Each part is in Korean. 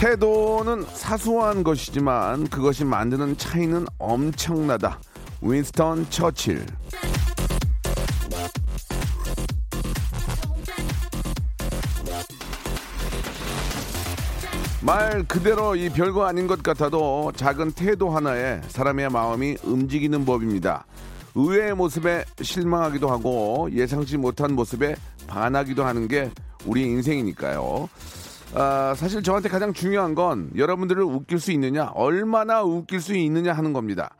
태도는 사소한 것이지만 그것이 만드는 차이는 엄청나다. 윈스턴 처칠. 말 그대로 이 별거 아닌 것 같아도 작은 태도 하나에 사람의 마음이 움직이는 법입니다. 의외의 모습에 실망하기도 하고 예상치 못한 모습에 반하기도 하는 게 우리 인생이니까요. 아, 사실 저한테 가장 중요한 건 여러분들을 웃길 수 있느냐, 얼마나 웃길 수 있느냐 하는 겁니다.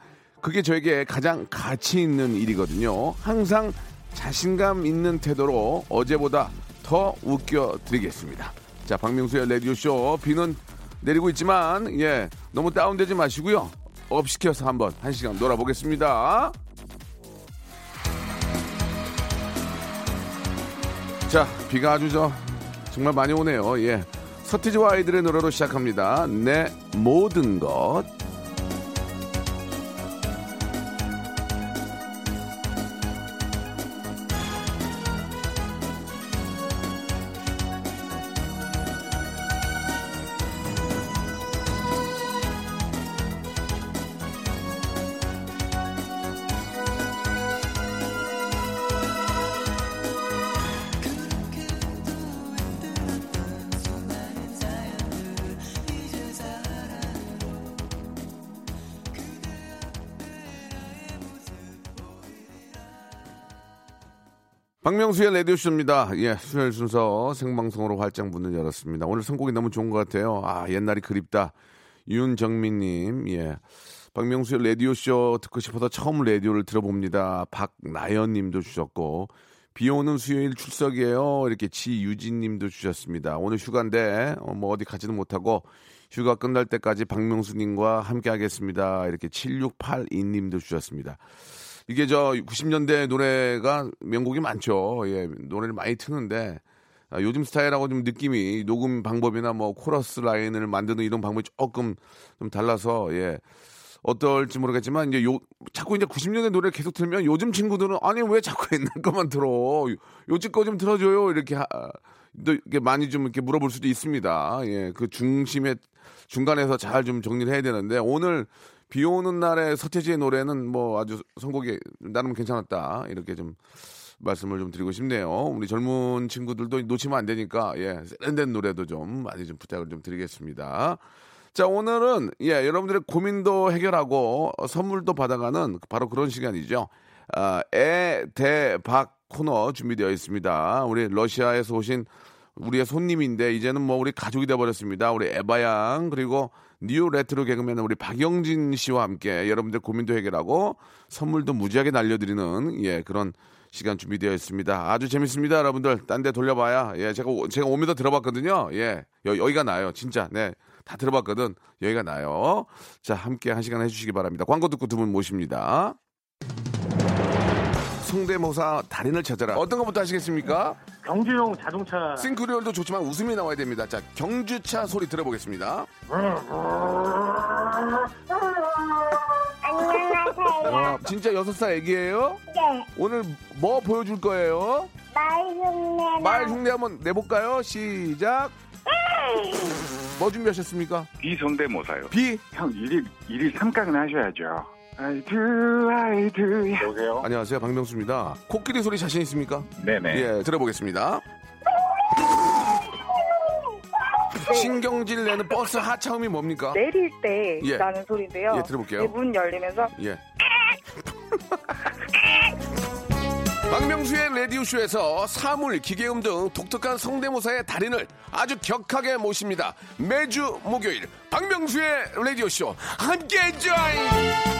그게 저에게 가장 가치 있는 일이거든요. 항상 자신감 있는 태도로 어제보다 더 웃겨 드리겠습니다. 자, 박명수의 라디오쇼. 비는 내리고 있지만, 예, 너무 다운되지 마시고요. up 시켜서 한번 한 시간 놀아보겠습니다. 자, 비가 아주 저, 정말 많이 오네요. 예. 서티지와 아이들의 노래로 시작합니다. 내 모든 것. 박명수의 라디오쇼입니다. 예, 수요일 순서 생방송으로 활짝 문을 열었습니다. 오늘 선곡이 너무 좋은 것 같아요. 아, 옛날이 그립다. 윤정민님, 예. 박명수의 라디오쇼 듣고 싶어서 처음 라디오를 들어봅니다. 박나연 님도 주셨고, 비 오는 수요일 출석이에요. 이렇게 지유진 님도 주셨습니다. 오늘 휴가인데, 어, 뭐 어디 가지는 못하고, 휴가 끝날 때까지 박명수 님과 함께 하겠습니다. 이렇게 7682 님도 주셨습니다. 이게 저 90년대 노래가 명곡이 많죠. 예, 노래를 많이 트는데 아, 요즘 스타일하고 좀 느낌이 녹음 방법이나 뭐 코러스 라인을 만드는 이런 방법이 조금 좀 달라서 예. 어떨지 모르겠지만 이제 요 자꾸 이제 90년대 노래를 계속 틀면 요즘 친구들은 아니 왜 자꾸 옛날 것만 들어 요즘 거좀 틀어줘요 이렇게 하, 또 이렇게 많이 좀 이렇게 물어볼 수도 있습니다. 예, 그 중심에 중간에서 잘 좀 정리를 해야 되는데 오늘 비 오는 날에 서태지의 노래는 뭐 아주 선곡이 나름 괜찮았다. 이렇게 좀 말씀을 좀 드리고 싶네요. 우리 젊은 친구들도 놓치면 안 되니까, 예, 세련된 노래도 좀 많이 좀 부탁을 좀 드리겠습니다. 자, 오늘은, 예, 여러분들의 고민도 해결하고 선물도 받아가는 바로 그런 시간이죠. 아, 애, 대, 박 코너 준비되어 있습니다. 우리 러시아에서 오신 우리의 손님인데 이제는 뭐 우리 가족이 돼버렸습니다. 우리 에바양 그리고 new retro 개그맨 우리 박영진 씨와 함께 여러분들 고민도 해결하고 선물도 무지하게 날려드리는 예 그런 시간 준비되어 있습니다. 아주 재밌습니다, 여러분들. 딴 데 돌려봐야 예 제가 제가 오면서 들어봤거든요. 예 여, 여기가 나요, 진짜. 네. 다 들어봤거든. 여기가 나요. 자, 함께 한 시간 해주시기 바랍니다. 광고 듣고 두 분 모십니다. 성대모사 달인을 찾아라. 어떤 것부터 하시겠습니까? 경주용 자동차 싱크로율도 좋지만 웃음이 나와야 됩니다. 자, 경주차 소리 들어보겠습니다. 안녕하세요. 와, 진짜 여섯 살 애기예요? 네, 오늘 뭐 보여줄 거예요? 말 흉내. 말 흉내 한번 내볼까요? 시작. 뭐 준비하셨습니까? 비성대모사요. 비. 형 일일 일일 삼각은 하셔야죠. I do, I do. 여보세요? 안녕하세요, 박명수입니다. 코끼리 소리 자신 있습니까? 네네. 예, 들어보겠습니다. 신경질 내는 버스 하차음이 뭡니까? 내릴 때 예. 나는 소리인데요. 예, 들어볼게요. 네, 문 열리면서 예. 박명수의 라디오쇼에서 사물, 기계음 등 독특한 성대모사의 달인을 아주 격하게 모십니다. 매주 목요일 박명수의 라디오쇼 함께 join!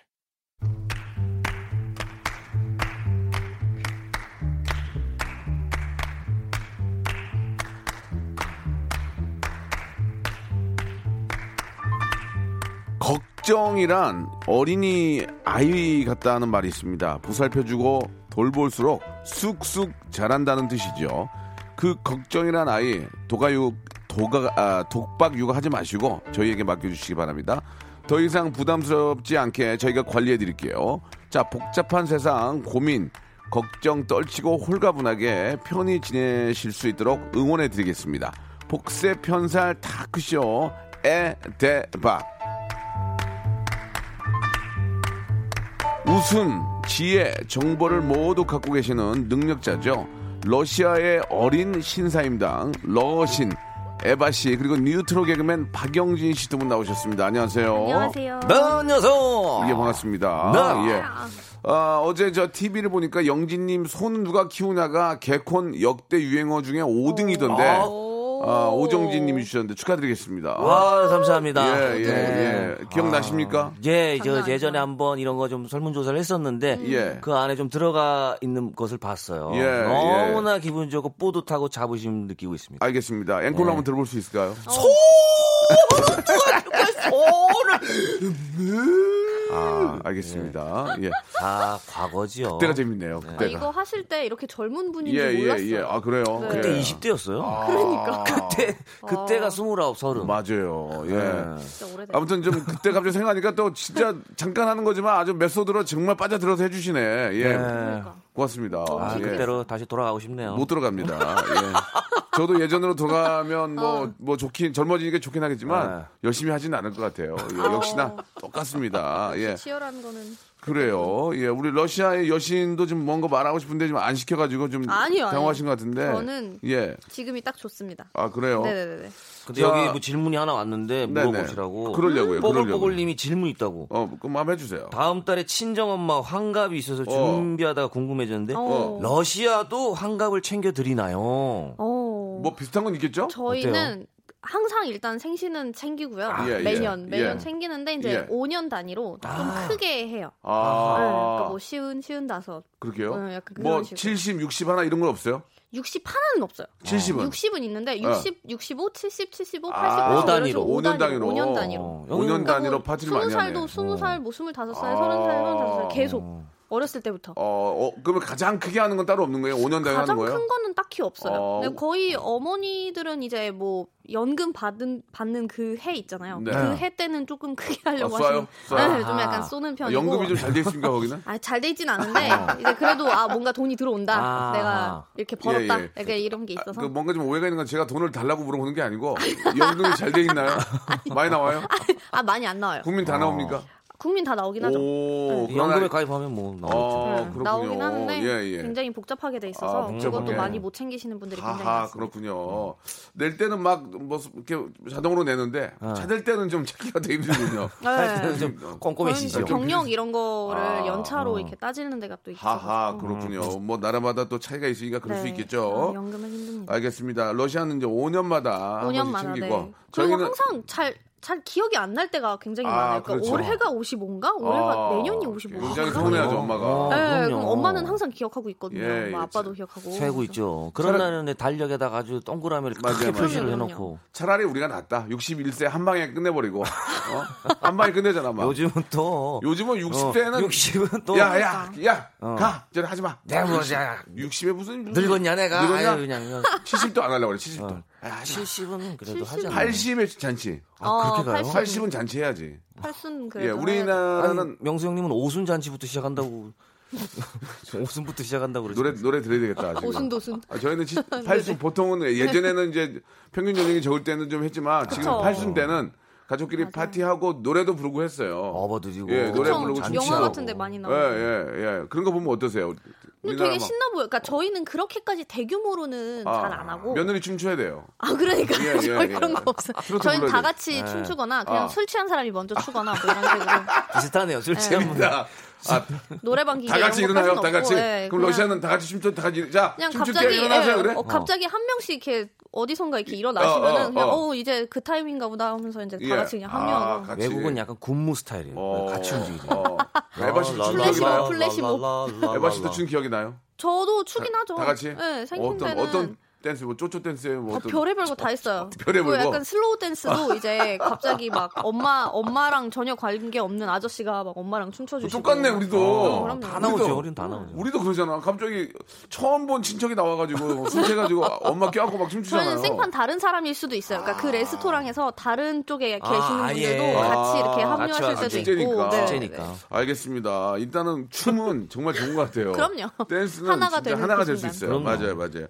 걱정이란 어린이 아이 같다는 말이 있습니다. 보살펴주고 돌볼수록 쑥쑥 자란다는 뜻이죠. 그 걱정이란 아이 도가육 도가 아, 독박 육아하지 마시고 저희에게 맡겨주시기 바랍니다. 더 이상 부담스럽지 않게 저희가 관리해 드릴게요. 자 복잡한 세상 고민 걱정 떨치고 홀가분하게 편히 지내실 수 있도록 응원해 드리겠습니다. 복세 편살 타크쇼 에대박 웃음, 지혜, 정보를 모두 갖고 계시는 능력자죠. 러시아의 어린 신사임당 러신 에바 씨 그리고 뉴트로 개그맨 박영진 씨 두 분 나오셨습니다. 안녕하세요. 안녕하세요. 네, 안녕하세요. 예, 반갑습니다. 네. 예. 아, 어제 저 TV를 보니까 영진님 손 누가 키우냐가 개콘 역대 유행어 중에 5등이던데. 아, 오정진 님이 주셨는데 축하드리겠습니다. 와, 감사합니다. 예, 예, 네. 예. 기억나십니까? 예, 저 예전에. 한번 이런 거 좀 설문조사를 했었는데 예. 그 안에 좀 들어가 있는 것을 봤어요. 예, 너무나 기분 좋고 뿌듯하고 자부심 느끼고 있습니다. 알겠습니다. 앵콜 한번 들어볼 수 있을까요? 아, 알겠습니다. 예. 다 과거지요. 그때가 재밌네요. 아, 그때가. 이거 하실 때 이렇게 젊은 분인 예, 줄 예, 몰랐어요. 예. 아, 그래요? 네. 그때 예. 20대였어요. 그러니까. 그때 그때가 스물아홉 서른. 맞아요. 예. 네. 아무튼 좀 그때 갑자기 생각하니까 또 진짜 잠깐 하는 거지만 아주 메소드로 정말 빠져들어서 해 주시네. 예. 그러니까. 고맙습니다. 아, 예. 그때로 다시 돌아가고 싶네요. 못 들어갑니다. 예. 저도 예전으로 돌아가면 어. 뭐, 뭐 좋긴, 젊어지니까 좋긴 하겠지만 네. 열심히 하지는 않을 것 같아요. 예, 역시나 똑같습니다. 예. 치열한 거는 그래요. 예, 우리 러시아의 여신도 좀 뭔가 말하고 싶은데 좀 안 시켜가지고 좀 아니요. 당황하신 것 같은데. 저는 예. 지금이 딱 좋습니다. 아 그래요. 네네네. 근데 자, 여기 뭐 질문이 하나 왔는데 네네. 물어보시라고. 그러려고요, 그러려고요. 뽀글뽀글님이 질문 있다고. 어, 그럼 한번 해주세요. 다음 달에 친정 엄마 환갑이 있어서 준비하다가 궁금해졌는데 어. 러시아도 환갑을 챙겨 드리나요? 어. 뭐 비슷한 건 있겠죠? 저희는 항상 일단 생신은 챙기고요. 예, 예. 매년 매년 예. 챙기는데 이제 예. 5년 단위로 좀 크게 해요. 아, 네, 그러니까 뭐 쉬운 쉬운 다섯. 그렇게요? 네, 약간 뭐 식으로. 70, 60 하나 이런 건 없어요? 60 하나는 없어요. 70은? 60은 있는데 60, 65, 70, 75, 80, 아, 90오 단위로. 이런 식으로 5년 단위로. 5년 단위로. 어, 5년 그러니까 단위로 뭐 파티를 많이 하네. 20살도 20살, 뭐 25살, 30살, 아. 35살 계속 어렸을 때부터. 어, 어, 그러면 가장 크게 하는 건 따로 없는 거예요? 5년 단위 하는 가장 거예요? 큰 거는 딱히 없어요. 어. 근데 거의 어머니들은 이제 뭐 연금 받은 받는 그 해 있잖아요. 네. 그해 때는 조금 크게 하려고 아, 쏴요? 하시는. 네, 좀 약간 아. 쏘는 아, 편이고. 연금이 좀 잘 돼 있습니까, 거기는? 아, 잘 돼 있진 않은데 이제 그래도 아 뭔가 돈이 들어온다. 아. 내가 이렇게 벌었다. 예, 예. 약간 이런 게 있어서. 그 뭔가 좀 오해가 있는 건 제가 돈을 달라고 물어보는 게 아니고 연금이 잘 돼 있나요? 많이 나와요? 아 많이 안 나와요. 국민 다 나옵니까? 국민 다 나오긴 하죠. 오, 이 연금에 가입하면 뭐 나오죠. 어, 네. 나오긴 하는데 예, 예. 굉장히 복잡하게 돼 아, 있어서 복잡하게. 그것도 많이 못 챙기시는 분들이 굉장히 하하, 많습니다. 그렇군요. 낼 때는 막, 뭐, 이렇게 자동으로 내는데, 찾을 때는 좀 찾기가 되게 힘들군요. 네. 좀 저희는 꼼꼼해지죠. 또 경력 이런 거를 아, 연차로 이렇게 따지는 데가 또 있어서 하하, 그렇군요. 뭐, 나라마다 또 차이가 있으니까 그럴 수 네. 있겠죠. 아, 연금은 힘듭니다. 알겠습니다. 러시아는 이제 5년마다 한 5년마다 번씩 네. 챙기고, 그리고 저희는 항상 잘 잘 기억이 안 날 때가 굉장히 아, 많아요. 그러니까 그렇죠. 올해가 55인가? 올해가 아, 내년이 55인가? 굉장히 서운해하죠, 엄마가. 어, 네, 그럼요. 그럼 엄마는 항상 기억하고 있거든요. 예, 뭐 예, 아빠도 기억하고. 세고 있죠. 그런 차라리- 날은 내 달력에다가 아주 동그라미를 맞아요, 크게 맞아요. 표시를 그럼요, 해놓고. 차라리 우리가 낫다. 61세 한 방에 끝내버리고, 어? 한 방에 끝내잖아, 막. 요즘은 또 요즘은 60대는 60은 또 야, 야, 야, 어. 가! 저리 하지 마. 내가 뭐야 60에 무슨. 늙었냐 내가 늙었냐? 아유, 그냥 70도 안 하려고 그래, 70도. 어. 아, 하지 마. 70은 그래도 70? 하잖아. 80에 잔치. 아, 그렇게 가요? 80 은 잔치 해야지. 팔순 예, 그래도 해야 우리나라는 아니, 명수 형님은 오순 잔치부터 시작한다고 오순부터 시작한다고 그러죠. 노래, 노래 들어야 되겠다. 지금. 오순도순. 아, 저희는 80, 보통은 예전에는 이제 평균 연령이 적을 때는 좀 했지만 지금 그쵸. 80 때는 가족끼리 파티하고 노래도 부르고 했어요. 어버드리고 예, 노래. 부르고 영화. 같은데 많이 예, 나오고. 예, 예. 그런 거 보면 어떠세요? 근데 되게 막- 신나 보여. 그러니까 저희는 그렇게까지 대규모로는 아, 잘안 하고. 며느리 춤춰야 돼요. 아 그러니까 예, 예, 저희 예. 그런 거 없어요. 트로트 저희는 다 돼. 같이 네. 춤추거나 그냥 아. 술 취한 사람이 먼저 추거나 뭐 이런 식으로 비슷하네요. 술 취한 분. 자, 아, 노래방 기계 다 같이 일어나요. 다 같이. 예, 그럼 그냥- 러시아는 다 같이 춤춰 다 같이 자 그냥 갑자기 일어나세요 예, 그래. 어, 갑자기 한 명씩 이렇게 어디선가 이렇게 일어나시면은 어, 어, 그냥 어. 어 이제 그 타임인가 보다 하면서 이제 다 예. 같이 그냥 아, 합류하고 같이. 외국은 약간 군무 스타일이에요. 어, 같이 움직이죠. 어. 에바 씨도 춘 기억이 나요? 플래시몹. 에바 씨도 춘 기억이 나요? 저도 추긴 하죠. 다 같이? 네, 생긴 어떤 때는 어떤 댄스 뭐 쪼쪼 댄스예요? 뭐 아, 어떤 별의별 거 다 했어요. 별의별 그리고 거? 약간 slow dance도 이제 갑자기 막 엄마 엄마랑 전혀 관계 없는 아저씨가 막 엄마랑 춤춰주시고 똑같네 우리도. 어, 그럼요. 다 나오죠. 우리도- 우리는 다 나오죠. 우리도 그러잖아. 갑자기 처음 본 친척이 나와가지고 술 취해가지고 엄마 껴안고 막 춤추잖아요. 저희는 생판 다른 사람일 수도 있어요. 그러니까 그 레스토랑에서 다른 쪽에 아, 계시는 아예. 분들도 같이 이렇게 아, 합류하실 같이 때도. 있고. 네, 축제니까. 네. 알겠습니다. 일단은 춤은 정말 좋은 것 같아요. 그럼요. 댄스는 하나가 되는 하나가 그될 수. 있어요. 그럼요. 맞아요, 맞아요.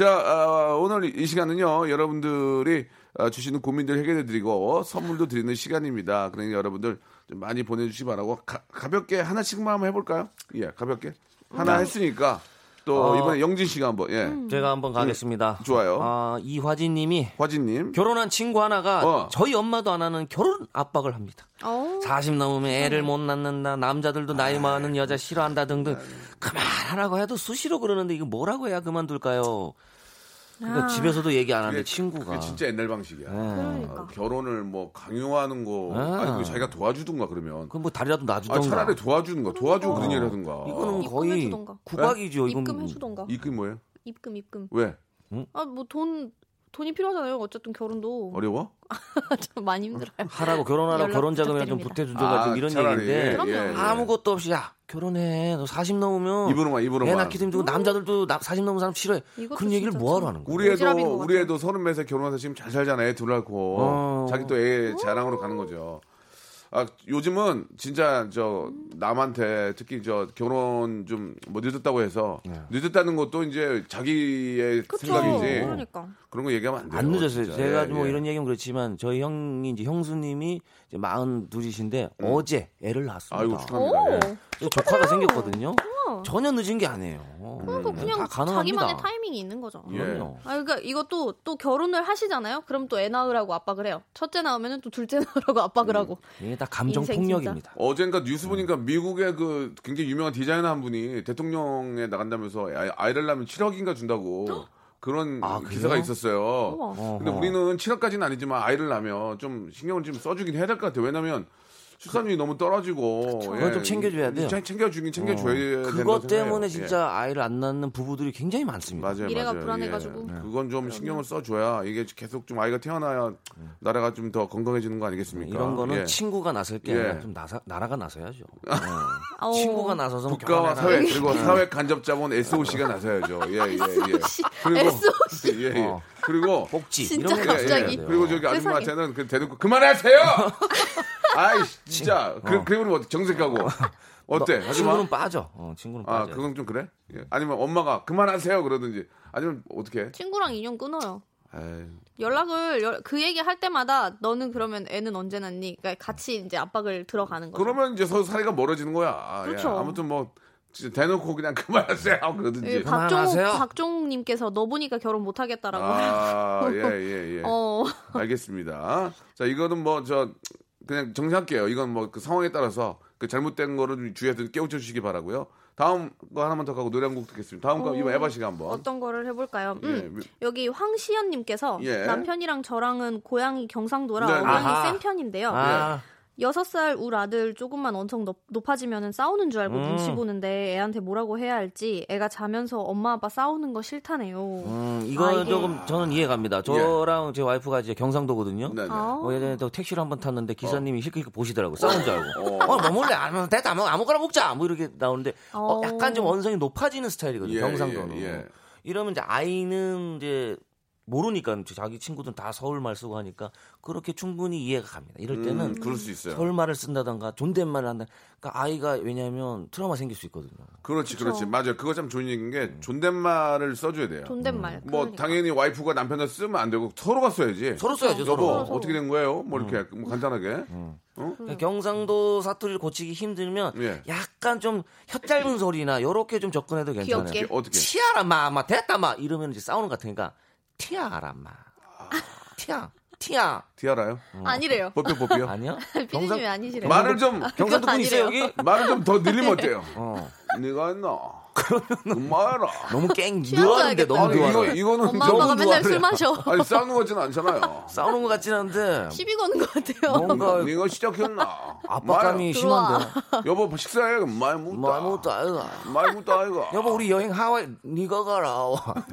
자, 아, 오늘 이 시간은요, 여러분들이 아, 주시는 고민들 해결해드리고 선물도 드리는 시간입니다. 그러니까 여러분들 좀 많이 보내주시기 바라고 가, 가볍게 하나씩만 한번 해볼까요? 예, 가볍게 하나 했으니까 또 어. 이번에 영진 씨가 한번 예, 제가 한번 가겠습니다. 좋아요. 아, 이화진 님이 화진 님. 결혼한 친구 하나가 어. 저희 엄마도 안 하는 결혼 압박을 합니다. 어. 40 넘으면 애를 못 낳는다. 남자들도 나이 많은 여자 싫어한다 등등. 그만하라고 해도 수시로 그러는데 이거 뭐라고 해야 그만둘까요? 그러니까 집에서도 얘기 안 하는데 그게- 친구가. 그게 진짜 옛날 방식이야. 그러니까. 아, 결혼을 뭐 강요하는 거 아. 아니 그 자기가 도와주든가 그러면 그럼 뭐 다리라도 아, 놔주던가. 차라리 도와주는 거 도와주고 그런 일 하든가 이거는 거의 입금해주던가. 국악이죠. 이건 입금 해주던가. 이게 뭐예요? 입금 입금. 왜? 아뭐 돈 돈이 필요하잖아요. 어쨌든 결혼도 어려워? 좀 많이 힘들어요. 하라고 결혼하라고 결혼 자금이나 좀. 보태준다가 좀 아, 이런 차라리. 얘기인데 그럼요. 예, 예. 아무것도 없이 야 결혼해 너 40 넘으면 입으로만 입으로만 애 낳기도 힘들고 남자들도 나, 40 넘은 사람 싫어해 그런 얘기를 뭐하러 참- 하는 거야 우리 애도 우리. 애도 서른 몇에 결혼해서 지금 잘 살잖아 애 둘 낳고 어. 자기 또 애 자랑으로 가는 거죠. 아 요즘은 진짜 저 남한테 특히 저 결혼 좀 뭐 늦었다고 해서 네. 늦었다는 것도 이제 자기의 그쵸. 생각이지 그러니까. 그런 거 얘기하면 안 돼요. 안 늦었어요 진짜. 제가 예, 뭐 예. 이런 얘기는 그렇지만 저희 형이 이제 형수님이 이제 마흔 둘이신데 어제 애를 낳았습니다 음. 아이고 축하합니다. 예. 그래서 조카가 생겼거든요 전혀 늦은 게 아니에요 그러니까 음, 그냥 다 가능합니다 자기만의 타이밍이 있는 거죠. 예. 그럼요. 아, 그러니까 이것도 또 결혼을 하시잖아요. 그럼 또 애 낳으라고 압박을 해요. 첫째 낳으면 또 둘째 낳으라고 압박을 하고. 이게 다 감정 폭력입니다 어젠가 뉴스 보니까 음. 미국의 그 굉장히 유명한 디자이너 한 분이 대통령에 나간다면서 아이- 아이를 낳으면 7억인가 준다고 그런 아? 기사가 있었어요. 우와. 근데. 우리는 7억까지는 아니지만 아이를 낳으면 좀 신경을 좀 써주긴 해야 될 것 같아요. 왜냐면 출산율이 너무 떨어지고 그건 좀 챙겨줘야 돼요. 챙- 챙겨주긴 챙겨줘야 어, 된다고 그것 때문에. 예. 진짜 아이를 안 낳는 부부들이 굉장히 많습니다 맞아요, 미래가 맞아요. 불안해가지고. 예. 그건 좀 신경을 써줘야 이게 계속 좀 아이가 태어나야 나라가 좀 더 건강해지는 거 아니겠습니까? 이런 거는 예. 친구가 나설 게 예. 아니라 좀 나사, 나라가 나서야죠. 어. 친구가 나서서 뭐 국가와. 사회 그리고 사회 간접 자본 SOC가 나서야죠. 예, 예, 예. 그리고 SOC. 예, 예. 어. 그리고 복지 진짜 이런 거 예, 갑자기. 돼요. 그리고 저기. 아줌마한테는 그 대놓고 그만하세요. 아이 진짜 그 그리고 뭐 정색하고 어때? 하지마. 친구는 빠져. 어, 친구는 아 빠져. 그건 좀 그래? 예. 아니면 엄마가 그만하세요 그러든지 아니면 어떻게? 친구랑 인연 끊어요. 에이, 연락을 여- 그 얘기 할 때마다 너는 그러면 애는 언제 낳니? 그러니까 같이 이제 압박을 들어가는 거죠. 그러면 이제 서로 사이가 멀어지는 거야. 아, 예. 그렇죠. 아무튼 뭐 진짜 대놓고 그냥 그만하세요 그러든지. 예, 박종욱 그만하세요. 박종욱님께서 너 보니까 결혼 못 하겠다라고. 아, 예, 예, 예. 어. 알겠습니다. 자, 이거는 뭐 저 그냥 정리할게요. 이건 뭐 그 상황에 따라서 그 잘못된 거를 좀 주의해서 깨우쳐 주시기 바라고요. 다음 거 하나만 더 가고 노래 한 곡 듣겠습니다. 다음 거 이번 에바 씨가 한번. 어떤 거를 해볼까요? 예, 음, 미- 여기 황시연님께서 예. 남편이랑 저랑은 고향이 경상도라 네, 네. 어머니 아하. 센 편인데요. 아, 여섯 살 울 아들 조금만 엄청 높, 높아지면 싸우는 줄 알고 음. 눈치 보는데 애한테 뭐라고 해야 할지 애가 자면서 엄마 아빠 싸우는 거 싫다네요. 음, 이거 아, 이게- 조금 저는 이해갑니다. 저랑 제 와이프가 이제 경상도거든요. 네, 네. 아. 어, 예전에 또 택시를 한번 탔는데 기사님이 실컷 보시더라고. 싸운 줄 알고. 어. 어, 뭐 몰래 안 하면 됐다. 뭐 아무거나 먹자. 뭐 이렇게 나오는데 어, 어. 약간 좀 원성이 높아지는 스타일이거든요. 예, 경상도는. 예, 예. 이러면 이제 아이는 이제 모르니까 자기 친구들은 다 서울말 쓰고 하니까 그렇게 충분히 이해가 갑니다. 이럴 때는 음, 그럴 수 있어요. 서울말을 쓴다던가 존댓말을 한다. 그러니까 아이가 왜냐하면 트라우마 생길 수 있거든요. 그렇지, 그쵸. 그렇지. 맞아요. 그거 참 좋은 얘기인 게 존댓말을 써줘야 돼요. 존댓말. 뭐 그러니까. 당연히 와이프가 남편을 쓰면 안 되고 서로가 써야지. 서로 써야죠. 여보 서로. 서로. 어떻게 된 거예요? 뭐 이렇게 뭐 간단하게. 어? 경상도 사투리를 고치기 힘들면 예. 약간 좀혀 짧은 소리나 요렇게 좀 접근해도 괜찮아요. 귀엽게. 어떻게? 티아라 마, 마 됐다 마 이러면 이제 싸우는 것 같으니까 티아라 마. 티아. 티아. 티아라요? 아니래요. 뽀삐 뽀삐요? 아니요? 피디님이 아니시래요. 말을 좀 경상도 분 있어요. 여기? 말을 좀 더 늘리면 어때요? 어. 네가 했나? 그만해라. 너무 깽거 너무 아니, 이거. 이거는 엄마 아빠가 맨날. 술 마셔. 아니 싸우는 것 같지는 않잖아요. 싸우는 것 같진 않은데 시비 거는 것 같아요. 뭔가 네가 시작했나? 압박감이 들어와. 심한데. 여보 식사해 많이 묻다. 많이 묻다, 아이가. 많이 묻다 아이가. 여보 우리 여행 하와이 네가 가라.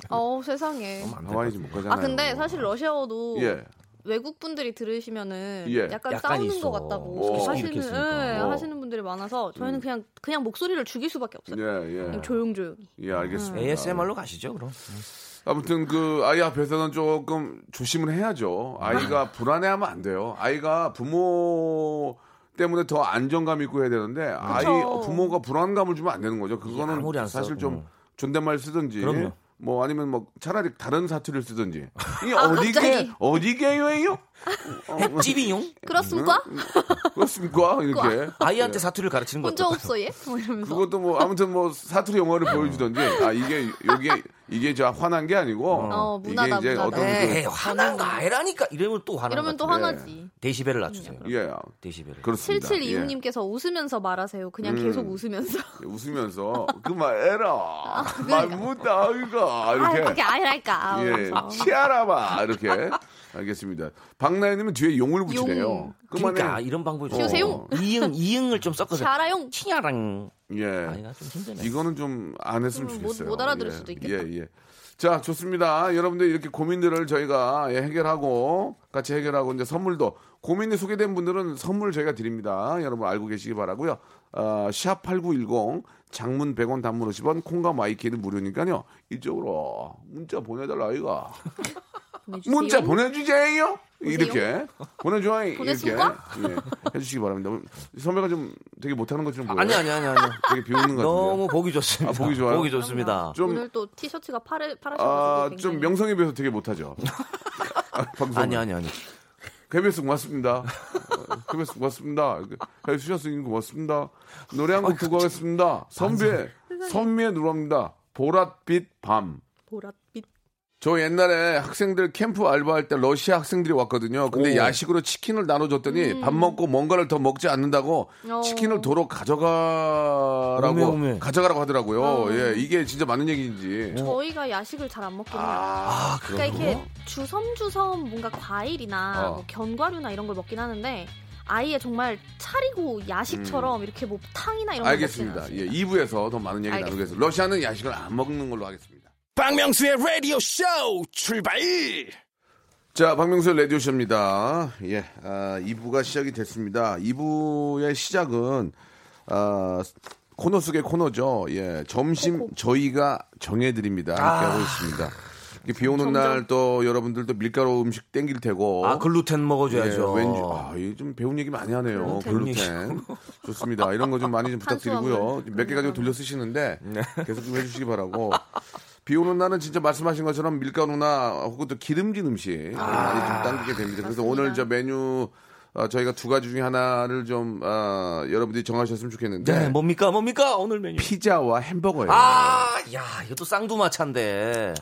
어 세상에. 하와이지 못 가잖아요. 아 근데 사실 러시아어도 예. 외국 분들이 들으시면은 예. 약간, 약간 싸우는 있어. 것 같다고 어. 하시는. 예, 어. 하시는 분들이 많아서 저희는 그냥 그냥 목소리를 죽일 수밖에 없어요. 예, 예. 그냥 조용조용히. 예, 알겠습니다. ASMR로 가시죠 그럼. 아무튼 그 아이 앞에서는 조금 조심을 해야죠. 아이가 불안해하면 안 돼요. 아이가 부모 때문에 더 안정감 있고 해야 되는데 아이 부모가 불안감을 주면 안 되는 거죠. 그거는 사실. 좀 존댓말 쓰든지 그럼요. 뭐 아니면 뭐 차라리 다른 사투리를 쓰든지. 이 아, 어디게 갑자기. 어디 게요예요? 어, 찌비용 그렇습니까? 그렇습니까? 이렇게 아이한테 사투리를 가르치는 거 혼자? 없어 얘? 뭐 이러면서. 그것도 뭐 아무튼 뭐 사투리 영화를 보여주던지 아 이게 이게 이게 저 화난 게 아니고 어, 문화다, 이게 이제 문화다. 어떤 에이 그 화난 거 아니라니까 이러면 또 화난 이러면 것또 같아. 화나지. 데시벨을 낮추세요. 예 데시벨을. 그렇습니다. 예. 7725님께서 웃으면서 말하세요. 그냥 음. 계속 웃으면서. 웃으면서 그만해라 말 못다 이가 아, 이렇게 그게 아니랄까. 예. 치아라봐 이렇게 알겠습니다. 박나연님은 뒤에 용을 붙이네요. 용. 그만해. 그러니까 이런 방법이 좋아요. 키우세요. 이응 이응을 좀 섞어서 자라용. 티야랑 예. 아이가 좀 힘드네. 이거는 좀 안 했으면 못- 좋겠어요. 못 알아들을 예. 수도 있겠다. 예, 예. 자, 좋습니다. 여러분들 이렇게 고민들을 저희가 예, 해결하고 같이 해결하고 이제 선물도 고민이 소개된 분들은 선물 저희가 드립니다. 여러분 알고 계시기 바라고요. 어, 샵8910 장문 100원 단문 50원 콩과 마이K는 무료니까요. 이쪽으로 문자 보내달라. 보내주세요. 문자 보내주세요. 이렇게 보내줘요. 이렇게? 예, 해주시기 바랍니다. 선배가 좀 되게 못하는 것처럼 보여요. 아니 아니 아니 아니. 되게 비웃는 것 같은데. 너무 보기 좋습니다. 아, 보기 좋아요? 보기 좋습니다. 좀- 오늘 또 티셔츠가 파래, 아, 파라셔가지고 좀 굉장히 명성에 비해서 되게 못하죠. 아, 방송. 아니 아니 아니. KBS 고맙습니다. 어, KBS 고맙습니다. 해주셔서 고맙습니다. 노래 한 곡 듣고 가겠습니다. 선비의, 선미의 누릅니다. 보랏빛 밤. 보랏빛. 저 옛날에 학생들 캠프 알바할 때 러시아 학생들이 왔거든요. 근데 오. 야식으로 치킨을 나눠줬더니 밥 먹고 뭔가를 더 먹지 않는다고 음. 어. 치킨을 도로 가져가라고 오메, 오메. 가져가라고 하더라고요. 어. 예, 이게 진짜 맞는 얘기인지. 저희가 야식을 잘 안 먹긴 해요. 아, 그러니까 이렇게 주섬주섬 뭔가 과일이나 어. 뭐 견과류나 이런 걸 먹긴 하는데 아예 정말 차리고 야식처럼 이렇게 뭐 탕이나 이런 걸 음. 알겠습니다. 예, 않습니다. 2부에서 더 많은 얘기 알겠습니다. 나누겠습니다. 러시아는 야식을 안 먹는 걸로 하겠습니다. 박명수의 라디오 쇼 출발 자, 박명수 라디오 쇼입니다. 예, 아, 2부가 시작이 됐습니다. 2부의 시작은, 아, 코너 속의 코너죠. 예, 점심 코코. 저희가 정해드립니다. 함께 하고 있습니다. 비 오는. 날 또 여러분들도 밀가루 음식 땡길 테고. 아 글루텐 먹어줘야죠. 예, 왠지 아, 이좀 배운 얘기 많이 하네요. 글루텐. 글루텐. 좋습니다. 이런 거 좀 많이 좀 부탁드리고요. 몇 개 가지고 돌려 쓰시는데 계속 좀 해주시기 바라고. 비 오는 날은 진짜 말씀하신 것처럼 밀가루나 혹은 또 기름진 음식 많이 좀 당기게 됩니다. 그래서. 오늘 저 메뉴 어, 저희가 두 가지 중에 하나를 좀 어, 여러분들이 정하셨으면 좋겠는데 네, 뭡니까 뭡니까 오늘 메뉴. 피자와 햄버거예요. 아, 야, 이것도 쌍두마차인데.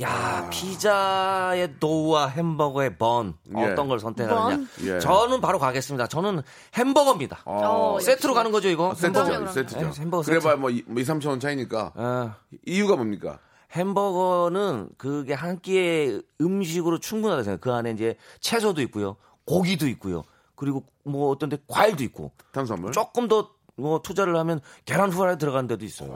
야, 피자의 도우와 햄버거의 번 예. 어떤 걸 선택하느냐? 번? 예. 저는 바로 가겠습니다. 저는 햄버거입니다. 어, 어, 세트로 가는 거죠 이거? 세트죠, 그럼요, 세트죠. 네, 햄버거 그래봐야 뭐 2, 3천 원 차이니까. 아, 이유가 뭡니까? 햄버거는 그게 한 끼의 음식으로 충분하다 생각. 그 안에 이제 채소도 있고요, 고기도 있고요, 그리고 뭐 어떤데 과일도 있고 탄수화물. 조금 더 뭐 투자를 하면 계란 후라이 들어가는 데도 있어요.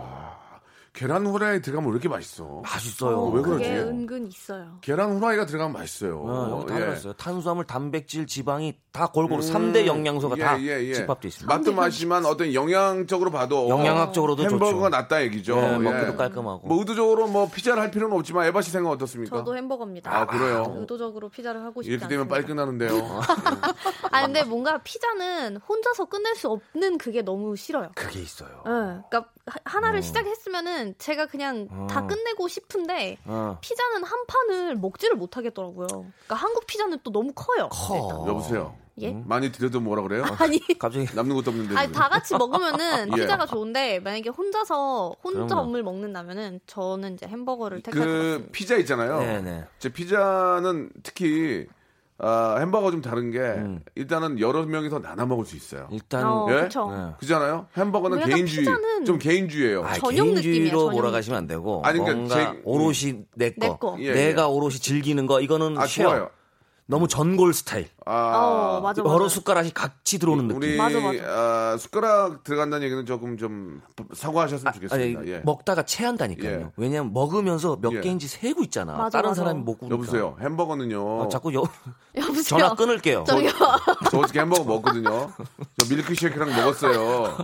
계란 후라이 들어가면 왜 이렇게 맛있어? 맛있어요. 왜 그러지? 그게 은근 있어요. 계란 후라이가 들어가면 맛있어요. 어, 다 예. 들었어요. 탄수화물, 단백질, 지방이 다 골고루 삼 3대 영양소가 예, 다 예, 예. 집합돼 있습니다. 맛도 맛이지만 어떤 영양적으로 봐도 영양학적으로도 햄버거가 좋죠. 낫다 얘기죠. 예, 예. 먹기도 깔끔하고. 뭐 의도적으로 뭐 피자를 할 필요는 없지만 에바 씨 생각 어떻습니까? 저도 햄버거입니다. 아, 그래요? 의도적으로 피자를 하고 싶지 이렇게 되면 않습니다. 빨리 끝나는데요. 아 근데 뭔가 피자는 혼자서 끝낼 수 없는 그게 너무 싫어요. 그게 있어요. 예, 그러니까 하- 하나를 시작했으면은 제가 그냥 다 끝내고 싶은데 어. 피자는 한 판을 먹지를 못하겠더라고요. 그러니까 한국 피자는 또 너무 커요. 커. 여보세요. 예? 많이 드려도 뭐라 그래요? 아니 갑자기 남는 것도 없는데. 아니. 다 같이 먹으면은 예. 피자가 좋은데 만약에 혼자서 혼자 그럼요. 을 먹는다면은 저는 이제 햄버거를 택할 것그 같습니다. 피자 있잖아요. 네네. 제 피자는 특히 아, 햄버거 좀 다른 게 음. 일단은 여러 명이서 나눠 먹을 수 있어요. 일단 어, 예? 그쵸. 네. 그잖아요. 햄버거는 개인주의, 피자는 좀 개인주의예요. 아, 저녁 저녁 몰아가시면 안 되고 아니, 그러니까 뭔가 제- 오롯이 내 거, 내 거. 예, 내가 예. 오롯이 즐기는 거 이거는 아, 쉐어. 좋아요. 너무 전골 스타일. 아, 어, 맞아 맞아. 여러 숟가락이 같이 들어오는 느낌. 우리 맞아, 맞아. 아, 숟가락 들어간다는 얘기는 조금 좀 사과하셨으면 아니, 좋겠습니다. 예. 먹다가 체한다니까요. 예. 왜냐면 먹으면서 몇 예. 개인지 세고 있잖아. 맞아, 다른 맞아. 사람이 먹고 그러니까. 여보세요. 햄버거는요. 아, 자꾸 여, 여보세요. 전화 끊을게요. 저기요. 저 어저께 햄버거 먹거든요. 저 밀크쉐이크랑 먹었어요.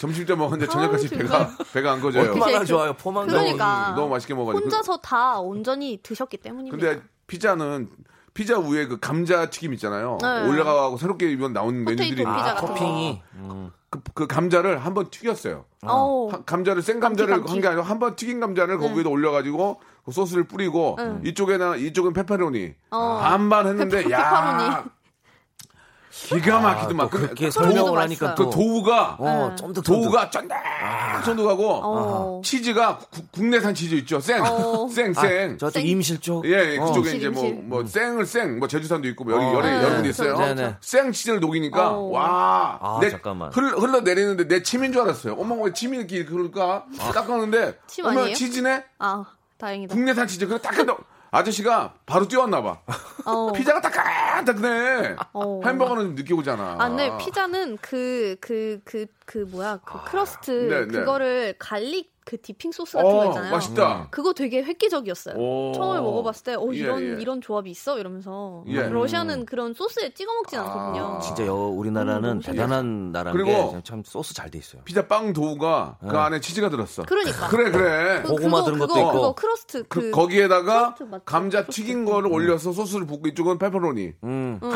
점심 때 먹었는데 저녁까지 아우, 배가 배가 안 꺼져요. 얼마나 그- 좋아요. 포만감. 그러니까 너무 맛있게 먹어가지고. 혼자서 다 온전히 드셨기 때문입니다. 근데 피자는 피자 위에 그 감자 튀김 있잖아요. 네. 올라가고 새롭게 이번 나온 메뉴들이 거. 토핑이 음. 그, 그 감자를 한번 튀겼어요. 어우, 하- 감자를 생 감자를 한 게 아니라 한번 튀긴 감자를 거기에다 올려가지고 그 소스를 뿌리고 이쪽에는 이쪽은 페퍼로니 어. 반반 했는데 페퍼- 야 기가 막히더만. 아, 또 그렇게 그, 설명을. 하니까 그또 도우가 어, 네. 쫀득 도우가 쫀득쫀득하고 어. 치즈가 구- 국내산 치즈 있죠. 생, 어. 생, 아, 생. 저쪽 생- 임실 쪽. 예, 예, 어. 그쪽에 임실, 이제 뭐, 임실. 뭐, 생을 생, 뭐, 제주산도 있고, 뭐, 여기 어. 여러, 네, 여러 군데 있어요. 그렇죠, 그렇죠. 생 치즈를 녹이니까, 어. 와. 아, 내, 잠깐만. 흘러, 흘러 내리는데 내 침인 줄 알았어요. 어머, 왜 침이 이렇게 그럴까? 닦았는데, 침 어머? 치즈네? 아 다행이다. 국내산 치즈. 그래, 닦았다. 아저씨가 바로 뛰어왔나 봐. 어. 피자가 따끈따끈해. 어. 햄버거는 좀 늦게 오잖아. 아, 네, 피자는 그, 그, 그, 그, 뭐야, 그 crust, 네, 네. 그거를 garlic 그 dipping 소스 같은 거 어, 있잖아요. 맛있다. 그거 되게 획기적이었어요. 오. 처음에 먹어봤을 때, 어, 예, 이런, 예. 이런 조합이 있어? 이러면서. 예. 러시아는 그런 소스에 찍어 먹진 않거든요. 아. 진짜 여, 우리나라는 너무 대단한 나라인 그리고 게참 소스 잘 돼 있어요. 피자 빵 도우가 그 어. 안에 치즈가 들었어. 그러니까. 그래, 그래. 그- 고구마 그거, 들은 것도 그거, 있고. 그거 crust, 그, 그. 거기에다가 crust? 감자 crust. 튀긴 거를 올려서 소스를 붓고 이쪽은 페퍼로니. 음. 응.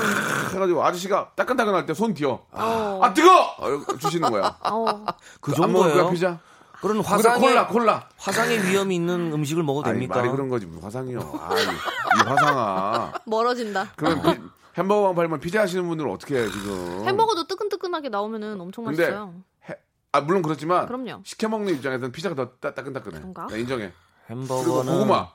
해가지고 아저씨가 따끈따끈할 때 손 데어. 어. 아 뜨거! 어, 주시는 거야. 어. 그 정도예요. 피자? 그런 화상의 콜라 콜라. 화상의 위험이 있는 음식을 먹어도 아니, 됩니까? 말이 그런 거지 무슨 화상이요. 아이, 이 화상아. 멀어진다. 그럼 피- 햄버거만 팔면 피자 하시는 분들은 어떻게 해 지금? 햄버거도 뜨끈뜨끈하게 나오면은 엄청 근데 맛있어요. 해- 아 물론 그렇지만 그럼요. 시켜 먹는 입장에서는 피자가 더 따, 따끈따끈해. 그런가? 나 인정해. 그리고 햄버거는 고구마.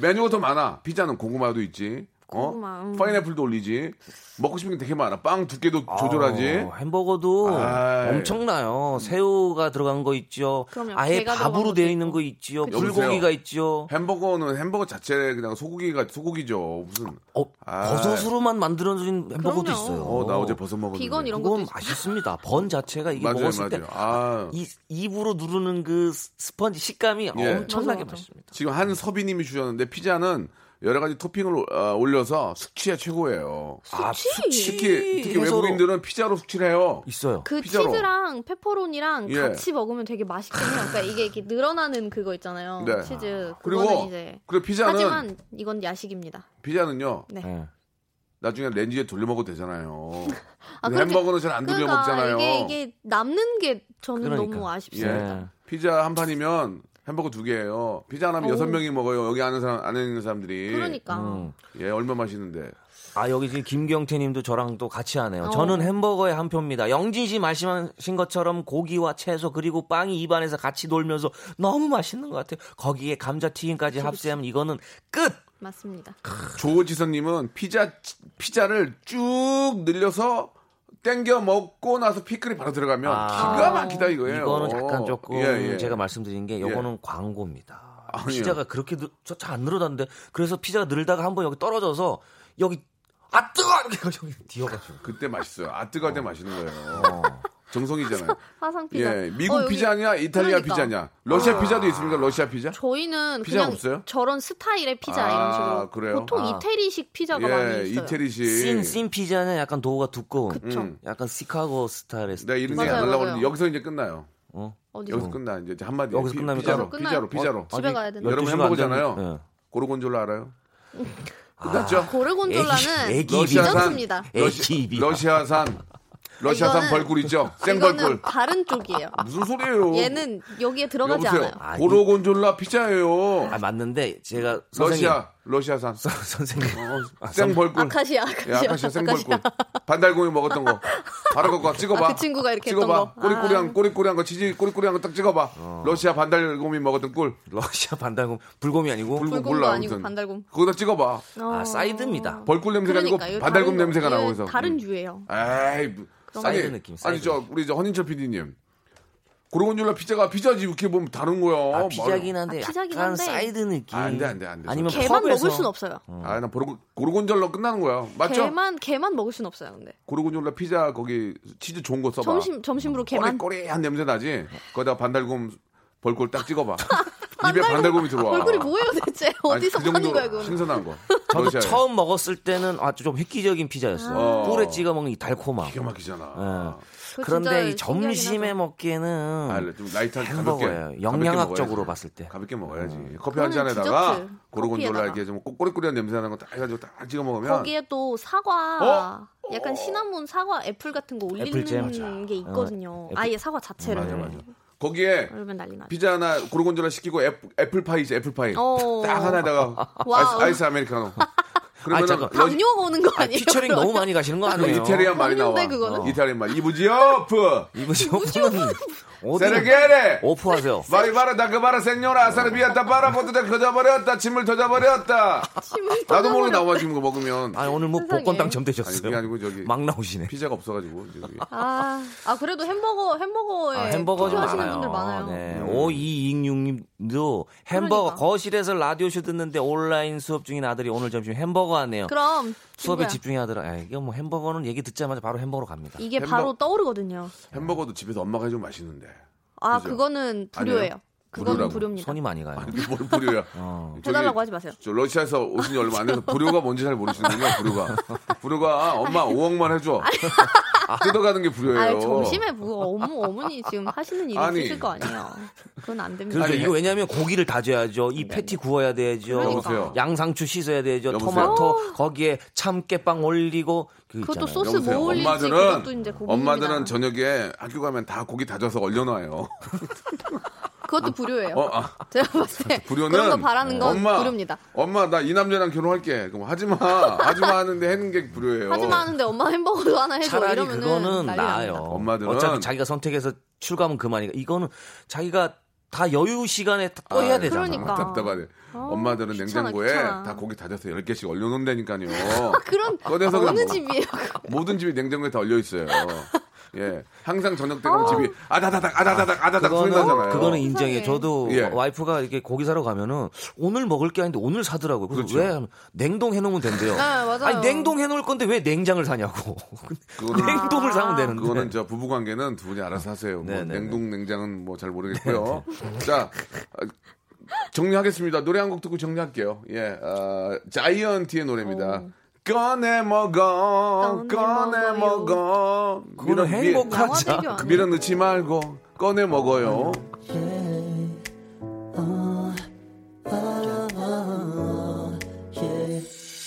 메뉴가 더 많아. 피자는 고구마도 있지. 어? 고구마, 음. 파인애플도 올리지. 먹고 싶은 게 되게 많아. 빵 두께도 조절하지. 어, 햄버거도 아이. 엄청나요. 새우가 들어간 거 있죠. 그럼요. 아예 밥으로 되어. 있는 거 있지요. 그쵸. 불고기가? 있죠. 햄버거는 햄버거 자체 그냥 소고기가 소고기죠. 무슨 어, 아이. 버섯으로만 만들어진 햄버거도 그럼요. 있어요. 어 나 어제 버섯 먹었는데. 비건 이런 것도. 맛있습니다. bun 자체가 이게 맞아요, 먹었을 맞아요. 아. 때 이, 입으로 누르는 그 스- 스펀지 식감이 예. 엄청나게 맞아, 맞아. 맛있습니다. 지금 한 서비님이 주셨는데 피자는 여러 가지 토핑을 어, 올려서 숙취에 최고예요. 아, 숙취? 특히 특히 외국인들은 피자로 숙취를 해요. 있어요. 그 피자로. 치즈랑 페퍼로니랑 예. 같이 먹으면 되게 맛있긴 해요. 그러니까 이게 이렇게 늘어나는 그거 있잖아요. 네. 치즈. 그리고 이제 그리고 피자는 하지만 이건 야식입니다. 피자는요. 네. 예. 나중에 렌지에 돌려 먹어도 되잖아요. 아, 햄버거는 잘 안 돌려 그러니까 먹잖아요. 이게 이게 남는 게 저는 그러니까. 너무 예. 아쉽습니다. 피자 한 판이면 햄버거 두 개예요. 피자 하나면 오. 여섯 명이 먹어요. 여기 아는 사람 안에 있는 사람들이. 그러니까 음. 예, 얼마 맛있는데. 아 여기 지금 김경태 님도 저랑 또 같이 하네요. 어. 저는 햄버거의 한 표입니다. 영진 씨 말씀하신 것처럼 고기와 채소 그리고 빵이 입안에서 같이 놀면서 너무 맛있는 것 같아요. 거기에 감자 튀김까지 합세하면 이거는 끝! 맞습니다. 조지선님은 피자 피자를 쭉 늘려서 땡겨 먹고 나서 피클이 바로 들어가면 아. 기가 막히다 이거예요. 이거는 약간 조금 예, 예. 제가 말씀드린 게 요거는 광고입니다. 아니요. 피자가 그렇게 잘 안 늘어났는데 그래서 피자가 늘다가 한 번 여기 떨어져서 여기 아 뜨거 이렇게 여기 뒤어가지고 그때 맛있어요. 아 뜨거울 때 맛있는 거예요. 어. 정성이잖아요. 화상 피자. 예, 미국 어, 피자냐 이탈리아 그러니까. 피자냐 러시아 피자도 있습니까? 러시아 피자? 저희는 피자가 그냥 없어요? 저런 스타일의 피자 아, 이런 식으로 그래요? 보통 아. 이태리식 피자가 많이 예, 있어요. 이태리식. 씬, 씬 피자는 약간 도우가 두꺼운 그쵸. 음. 약간 시카고 스타일의 내가 이런 얘기 안 하려고. 했는데 여기서 이제 끝나요. 어? 어디서? 여기서 끝나 이제 한마디. 여기서 피- 끝납니까? 피자로 끝나요? 피자로 피자로. 집에 가야 되나? 여러분 12시가 햄버거잖아요. 안 되는- 예. 고르곤졸라 알아요? 아, 끝났죠? 고르곤졸라는 애기- 애기 러시아산 애기 러시아산 러시아산 이거는- 벌꿀 있죠? 이거는 생벌꿀. 다른 쪽이에요. 무슨 소리예요? 얘는 여기에 들어가지 여보세요. 않아요. 아, 고르곤졸라 피자예요. 아 맞는데 제가 선생님 러시아 러시아산. 선생님. 어, 생벌꿀. 아카시아, 예, 아카시아. 아카시아 생벌꿀. 반달곰이 먹었던 거. 바로 그거 찍어봐. 아, 그 친구가 이렇게 찍어봐. 했던 거. 아. 꼬리꼬리한 꼬리꼬리한 거 치즈 꼬리꼬리한 거 딱 찍어봐. 러시아 반달곰이 먹었던 꿀. 러시아 반달곰 불곰이 아니고 불- 불곰도 몰라, 아니고 아무튼. 반달곰. 거기다 찍어봐. 아 사이드입니다. 벌꿀 냄새가 그러니까 아니고 반달곰 냄새가 얘 나고 서 다른 류예요. 에이, 뭐, 사이드 느낌, 아니 사이드. 저 우리 저 헌인철 PD님. 고르곤졸라 피자가 피자지 이렇게 보면 다른 거야. 아, 피자긴 한데 아, 피자긴 약간 한데. 사이드 느낌. 아, 안 돼, 안 돼, 안 돼. 아니면 개만 펍에서- 먹을 순 없어요. 아, 나 고르, 고르곤졸라 끝나는 거야. 맞죠? 개만 개만 먹을 순 없어요. 근데 고르곤졸라 피자 거기 치즈 좋은 거 써봐. 점심 점심으로 개만 꼬리꼬리한 냄새 나지. 거기다 반달곰 벌꿀 딱 찍어봐. 입에 반달곰이 들어와. 얼굴이 뭐예요 대체? 아니, 어디서 그 파는 정도 거야 그거? 신선한 거. 저도 러시아에. 처음 먹었을 때는 아주 좀 획기적인 피자였어요. 어. 꿀에 찍어 먹는 이 달콤함. 기가 막히잖아. 예. 그런데 이 점심에. 먹기에는 아, 좀 light한 햄버거예요. 가볍게, 영양학적으로 봤을 때. 가볍게 먹어야지. 커피 그거는 한 잔에다가 고르곤졸라. 이렇게 좀 꼬리꼬리한 냄새 나는 거딱 해가지고 딱 찍어 먹으면 거기에 또 사과, 어? 약간 시나몬 사과 애플 같은 거 올리는 apple잼. 게 있거든요. 어, 아예 사과 자체를. 맞아 맞아. 거기에 난리 나죠. 피자 하나 고르곤졸라 시키고 애플, 애플파이 있어 애플파이 어. 딱 하나에다가. 아이스, 아이스 아메리카노. 그러면은 잠깐. 러- 당뇨 오는 거 아, 아니에요? 피처링 너무 많이 가시는 거그 아니에요? 이태리안 말이 나와. 그거는? 이태리안 말. 오프는 어디 세레게레 오프하세요. 마리 바라 다 그 바라 생뇨라 아사르비아타 바라보드다 거져버렸다 침을 터져버렸다 나도 모르게 나와 지금 먹으면 아니 오늘 뭐 세상에. 복권 아니 당첨 되셨어요. 그게 아니고 저기 막 나오시네. 피자가 없어가지고 저기. 아, 아 그래도 햄버거 햄버거에 아, 햄버거 좀 많아요. 분들 많아요. 네. 음. 5226님도 햄버거 그러니까. 거실에서 라디오 쇼 듣는데 온라인 수업 중인 아들이 오늘 점심 햄버거 하네요. 그럼 수업에 집중해야 하더라. 아, 이게 뭐 햄버거는 얘기 듣자마자 바로 햄버거로 갑니다. 이게 햄버- 바로 떠오르거든요. 햄버거도 집에서 엄마가 해주면 맛있는데 아 그죠? 그거는 불효예요. 아니에요? 그거는 불효라고. 불효입니다. 손이 많이 가요. 이게 뭘 불효야 어. 저기 해달라고 하지 마세요. 저 러시아에서 오신 지 얼마 안 돼서 불효가 뭔지 잘 모르시는군요 불효가 불효가 엄마 5억만 해줘 뜯어가는 게 불효예요 아 점심에 뭐 어머 어머니 지금 하시는 일이 아니. 있으실 거 아니에요. 그건 안 됩니다. 그렇죠. 아니, 이거 왜냐하면 고기를 다져야죠. 이 패티 구워야 되죠. 그러니까. 여보세요? 양상추 씻어야 되죠. 여보세요? 토마토 거기에 참깨빵 올리고 그 그것도 있잖아요. 소스 뭐 올릴지 엄마들은 그것도 이제 고민입니다. 엄마들은 저녁에 학교 가면 다 고기 다져서 얼려놔요. 그것도 불효예요. 어, 아, 제가 봤을 때 불효는 그런 거 바라는 건 엄마, 불효입니다. 엄마 나 이 남자랑 결혼할게. 그럼 하지 마, 하지 마 하는데 하는 게 불효예요. 하지만 하는데 엄마 햄버거도 하나 해줘 차라리 이러면은 그거는 나아요. 납니다. 엄마들은 어차피 자기가 선택해서 출가면 그만이니까 이거는 자기가 다 여유 시간에 또 해야 되잖아. 그러니까. 답답하네. 어, 엄마들은 귀찮아, 냉장고에 귀찮아. 다 고기 다져서 10개씩 얼려놓는다니까요. 그런 꺼내서 어느 먹- 집이에요? 모든 집이 냉장고에 다 얼려 있어요. 예. 항상 저녁 때 가면 집이 아다다닥 아다다닥 아다닥 소리 나잖아요. 그거는 인정해. 세상에. 저도 예. 와이프가 이렇게 고기 사러 가면은 오늘 먹을 게 아닌데 오늘 사더라고요. 그래서 그렇죠. 왜 하면 냉동해 놓으면 된대요. 네, 맞아요. 아니 냉동해 놓을 건데 왜 냉장을 사냐고. 그거는 냉동을 사면 되는데. 그거는 저 부부 관계는 두 분이 알아서 하세요. 뭐. 냉동 냉장은 뭐 잘 모르겠고요. 자 어, 정리하겠습니다. 노래 한 곡 듣고 정리할게요. 예, 어, 자이언티의 노래입니다. 꺼내 먹어, 꺼내. 먹어. 밀어- 행복하자. 밀어 넣지 말고 꺼내 먹어요.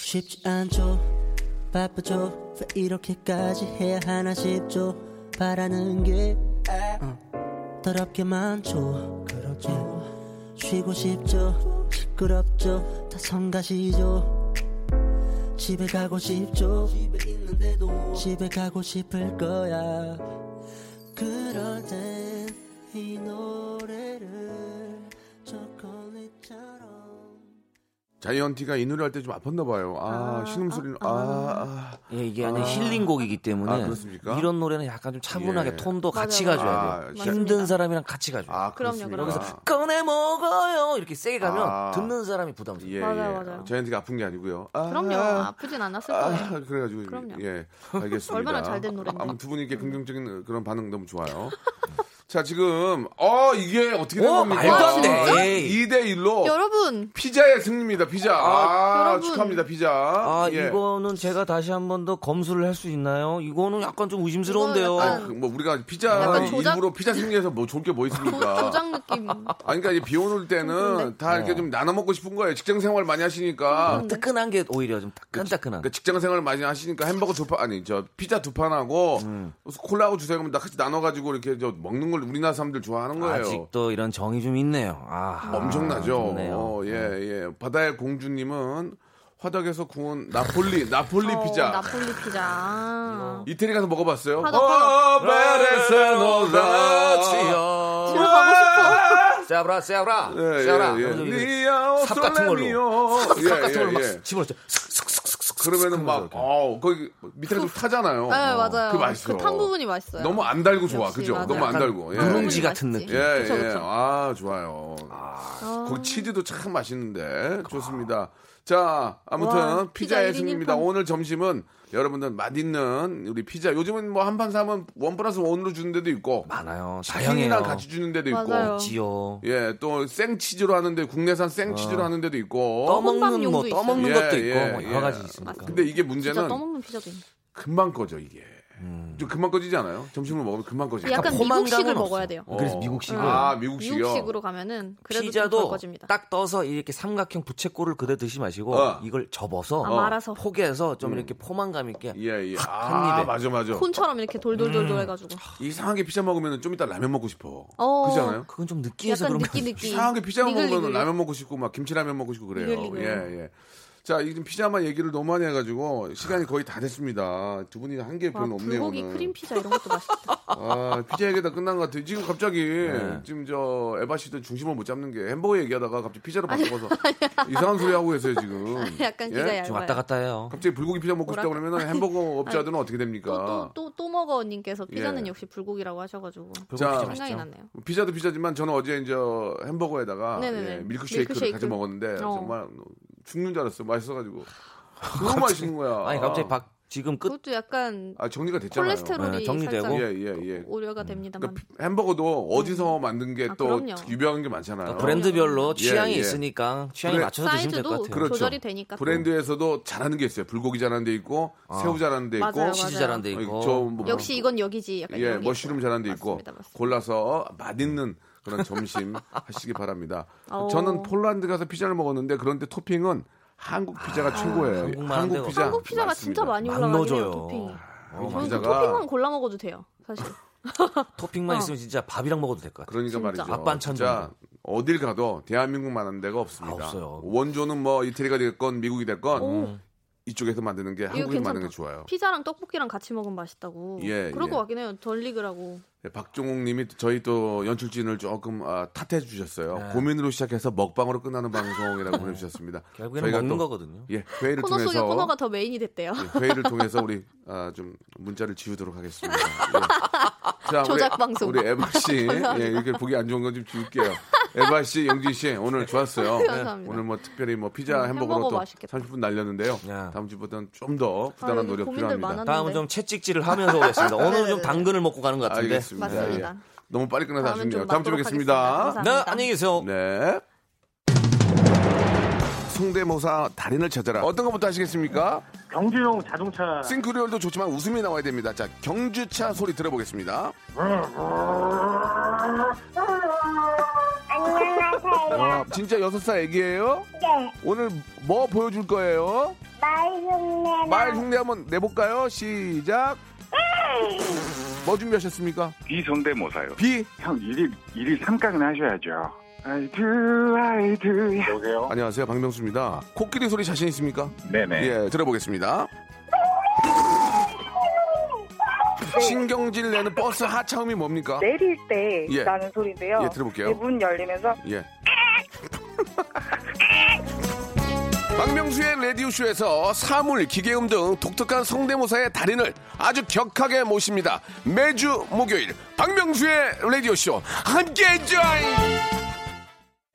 쉽지 않죠. 바쁘죠. 왜 이렇게까지 해야 하나 싶죠. 바라는 게 어, 더럽게 많죠 그렇죠. 쉬고 싶죠. 시끄럽죠. 다 성가시죠 집에 가고 싶죠? 집에 있는데도 집에 가고 싶을 거야. 그럴 땐 이 노래를 자이언티가 이 노래 할 때 좀 아팠나 봐요. 아, 신음소리는 아, 아. 예, 이게 아니 힐링곡이기 때문에 아, 그렇습니까? 이런 노래는 약간 좀 차분하게 예. 톤도 같이 맞아요. 가줘야 아, 돼요. 맞습니다. 힘든 사람이랑 같이 가줘요. 아, 그럼요? 그럼요. 그래서 꺼내 먹어요 이렇게 세게 가면 아. 듣는 사람이 부담스러워. 예, 맞아요, 예. 맞아요. 자이언티가 아픈 게 아니고요. 아, 그럼요. 아프진 않았을 거예요. 아, 그래가지고 그럼요. 예 알겠습니다. 얼마나 잘 된 노래인지. 아무 두 분이 이렇게 긍정적인 그런 반응 너무 좋아요. 자 지금 어 이게 어떻게 된 어, 겁니까? 말도 안 돼. 2대 1로 여러분 피자의 승리입니다. 피자. 아, 여러분. 축하합니다. 피자. 아 예. 이거는 제가 다시 한 번 더 검수를 할 수 있나요? 이거는 약간 좀 의심스러운데요. 아, 약간- 그, 뭐 우리가 피자 조작- 일부러 피자 승리해서 뭐 좋을 게 뭐 있습니까? 조장 느낌. 아니 그러니까 이비 오는 때는? 다 이렇게 좀 나눠 먹고 싶은 거예요. 직장 생활 많이 하시니까. 뜨끈한 게 오히려 좀 따끈따끈한. 그러니까 직장 생활 많이 하시니까 햄버거 두 판 아니 저 피자 두 판하고 콜라하고 주세요 그러면 다 같이 나눠 가지고 이렇게 저 먹는 걸 우리나라 사람들 좋아하는 거예요. 아직도 이런 정이 좀 있네요. 아, 엄청나죠. 어, 예, 예. 바다의 공주님은 화덕에서 구운 나폴리, 나폴리 어, 피자. 나폴리 피자. 아. 이태리 가서 먹어봤어요? 화덕, 싶어. 세브라, 세브라, 예, 세브라. 예, 예. 삽 같은 걸로. 삽 예, 같은 걸로 예, 막 예. 집어넣죠. 그러면은 막, 어, 거기 밑에가 좀 타잖아요. 네, 맞아요. 그 맛있어. 그탄 부분이 맛있어요. 너무 안 달고 좋아. 역시, 그죠? 맞아요. 너무 안 달고. 예. 누룽지 같은 맛있지. 느낌. 예, 그쵸, 예. 그쵸. 아, 좋아요. 거기 치즈도 참 맛있는데. 좋습니다. 자, 아무튼 와, 피자의 피자 승리입니다. 1인 1판. 오늘 점심은 여러분들 맛있는 우리 피자. 요즘은 뭐 한 판 사면 one plus one으로 주는 데도 있고. 많아요. 다양해요. 같이 주는 데도 있고. 맞아요. 지요. 예, 또 생치즈로 하는데 국내산 생치즈로 하는 데도 있고. 떠먹는 뭐 떠먹는 있어요. 것도 예, 있고 예, 뭐 예. 여러 가지 있으니까. 근데 이게 문제는 떠먹는 피자도 있네. 금방 꺼져 이게. 좀 금방 꺼지지 않아요? 점심을 먹으면 금방 꺼지죠. 약간 미국식을. 먹어야 돼요. 어. 그래서 미국식을 아, 미국식이요. 미국식으로 가면은 그래도 좀 피자도 덜꺼집니다. 딱 떠서 이렇게 삼각형 부채꼴을 그대로 드시 마시고 어. 이걸 접어서 아, 말아서 포개서 좀 이렇게 포만감 있게 예, 예. 한 아, 입에. 맞아, 맞아. 콘처럼 이렇게 돌돌돌돌 해가지고. 이상하게 피자 먹으면 좀 이따 라면 먹고 싶어. 어. 그렇지 않아요? 그건 좀 느끼해서 그런 거 느끼 느끼. 이상하게 피자 먹으면. 라면 먹고 싶고 막 김치라면 먹고 싶고 그래요. 예, 예. 자, 이제 피자만 얘기를 너무 많이 해가지고 시간이 거의 다 됐습니다. 두 분이 한개 와, 별로 없네요. 불고기 오늘. 크림 피자 이런 것도 맛있다. 아, 피자 얘기 다 끝난 것 같아요. 지금 갑자기 네. 지금 저 에바 씨도 중심을 못 잡는 게 햄버거 얘기하다가 갑자기 피자로 바꿔서 이상한 소리 하고 계세요 지금. 약간 기가 예? 얇아요. 좀 왔다 갔다 해요. 갑자기 불고기 피자 먹고 싶다 그러면 햄버거 업자들은 어떻게 됩니까? 또또 또 먹어 님께서 피자는 예. 역시 불고기라고 하셔가지고 자, 생각이 났네요. 피자도 피자지만 저는 어제 이제 햄버거에다가 네네네. 예, 밀크쉐이크를 밀크쉐이크. 같이 먹었는데 어. 정말 죽는 줄 알았어요. 맛있어가지고 너무 맛있는 거야. 아니 갑자기 박 지금 끝 그것도 약간 아 정리가 됐잖아요. 콜레스테롤이 네, 정리되고. 예, 예, 예. 오류가 됩니다만. 그러니까 햄버거도 어디서 만든 게 아, 또. 유명한 게 많잖아요. 브랜드별로 예, 취향이 예. 있으니까 취향에 맞춰서 드시면 될것 사이즈도 같아요. 그렇죠. 조절이 되니까 또. 브랜드에서도 잘하는 게 있어요. 불고기 잘하는 데 있고 새우 잘하는 데 있고 맞아요, 치즈. 잘하는 데 있고. 저뭐 역시 이건 여기지. 약간 예, 머쉬룸. 잘하는 데 있고 맞습니다, 맞습니다. 골라서 맛있는 그런 점심 하시기 바랍니다. 어. 저는 폴란드 가서 피자를 먹었는데 그런데 토핑은 한국 피자가 최고예요. 한국만 한 데가 피자 한국 피자가 맞습니다. 진짜 많이. 한국 저는 그 피자가 토핑만 골라 먹어도 돼요, 사실. 토핑만 어. 있으면 진짜 밥이랑 먹어도 될 것 같아요. 그러니까 진짜. 말이죠. 앞반찬 진짜 어딜 가도 대한민국만한 데가 없습니다. 아, 없어요. 원조는 뭐 이태리가 됐건 미국이 됐건 오. 이쪽에서 만드는 게 한국에서. 만드는 게 좋아요. 피자랑 떡볶이랑 같이 먹으면 맛있다고. 예, 그럴 예. 것 같긴 해요. 덜 익으라고. 네, 박종욱 님이 저희 또 연출진을 조금 아, 탓해 주셨어요. 네. 고민으로 시작해서 먹방으로 끝나는 방송이라고 보내주셨습니다. 결국에는 먹는 또, 거거든요. 예, 회의를 코너 통해서 코너가 더 메인이 됐대요. 예, 회의를 통해서 우리 아, 좀 문자를 지우도록 하겠습니다. 예. 자, 조작 우리, 방송. 우리 에바 씨, 예, 이렇게 보기 안 좋은 건 좀 지울게요. 에바 씨, 영진 씨, 오늘 좋았어요. 감사합니다. 오늘 뭐 특별히 뭐 피자 음, 햄버거로 햄버거 또 맛있겠다. 30분 날렸는데요. 야. 다음 주부터는 좀 더 부단한 여기 노력 필요합니다. 많았는데. 다음은 좀 채찍질을 하면서 오겠습니다. 오늘은 좀 당근을 먹고 가는 것 같은데. 알겠습니다. 맞습니다. 예. 너무 빨리 끝나서 아쉽네요. 좀 다음 주에 뵙겠습니다. 네, 감사합니다. 안녕히 계세요. 네. 성대모사 달인을 찾아라. 어떤 것부터 하시겠습니까? 경주용 자동차 싱크리얼도 좋지만 웃음이 나와야 됩니다. 자, 경주차 소리 들어보겠습니다. 안녕하세요. 와, 진짜 여섯 살 애기예요? 네, 오늘 뭐 보여줄 거예요? 말 흉내 한번 내볼까요? 시작. 뭐 준비하셨습니까? 비성대모사요. 비. 형 일일 일일 삼각은 하셔야죠. I do, I do. 여보세요? 안녕하세요, 박명수입니다. 코끼리 소리 자신 있습니까? 네네. 예, 들어보겠습니다. 신경질 내는 버스 하차음이 뭡니까? 내릴 때 예. 나는 소리인데요. 예, 들어볼게요. 네, 문 열리면서 예. 박명수의 라디오쇼에서 사물, 기계음 등 독특한 성대모사의 달인을 아주 격하게 모십니다. 매주 목요일 박명수의 라디오쇼 함께 join!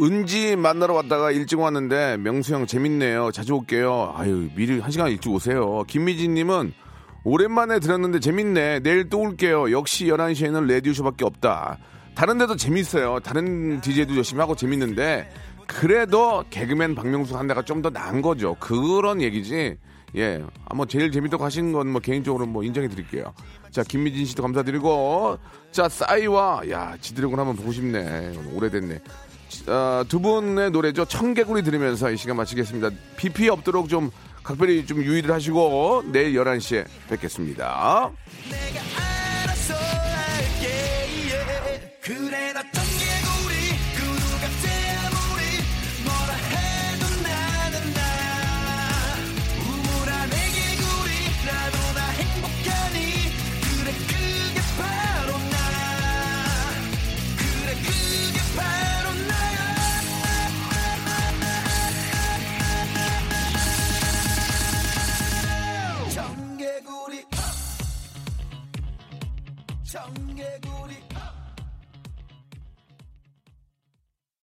은지 만나러 왔다가 일찍 왔는데 명수 형 재밌네요. 자주 올게요. 아유 미리 한 시간 일찍 오세요. 김미진님은 오랜만에 들었는데 재밌네. 내일 또 올게요. 역시 11시에는 레디오쇼밖에 없다. 다른 데도 재밌어요. 다른 DJ도 열심히 하고 재밌는데 그래도 개그맨 박명수 한 대가 좀 더 나은 거죠. 그런 얘기지. 예. 아, 뭐 제일 재밌다고 하신 건 뭐 개인적으로 뭐 인정해 드릴게요. 자, 김미진 씨도 감사드리고 자, 싸이와 야, 지드래곤 한번 보고 싶네. 오래됐네. 어, 두 분의 노래죠. 청개구리 들으면서 이 시간 마치겠습니다. 비 피해 없도록 좀 각별히 좀 유의를 하시고 내일 11시에 뵙겠습니다.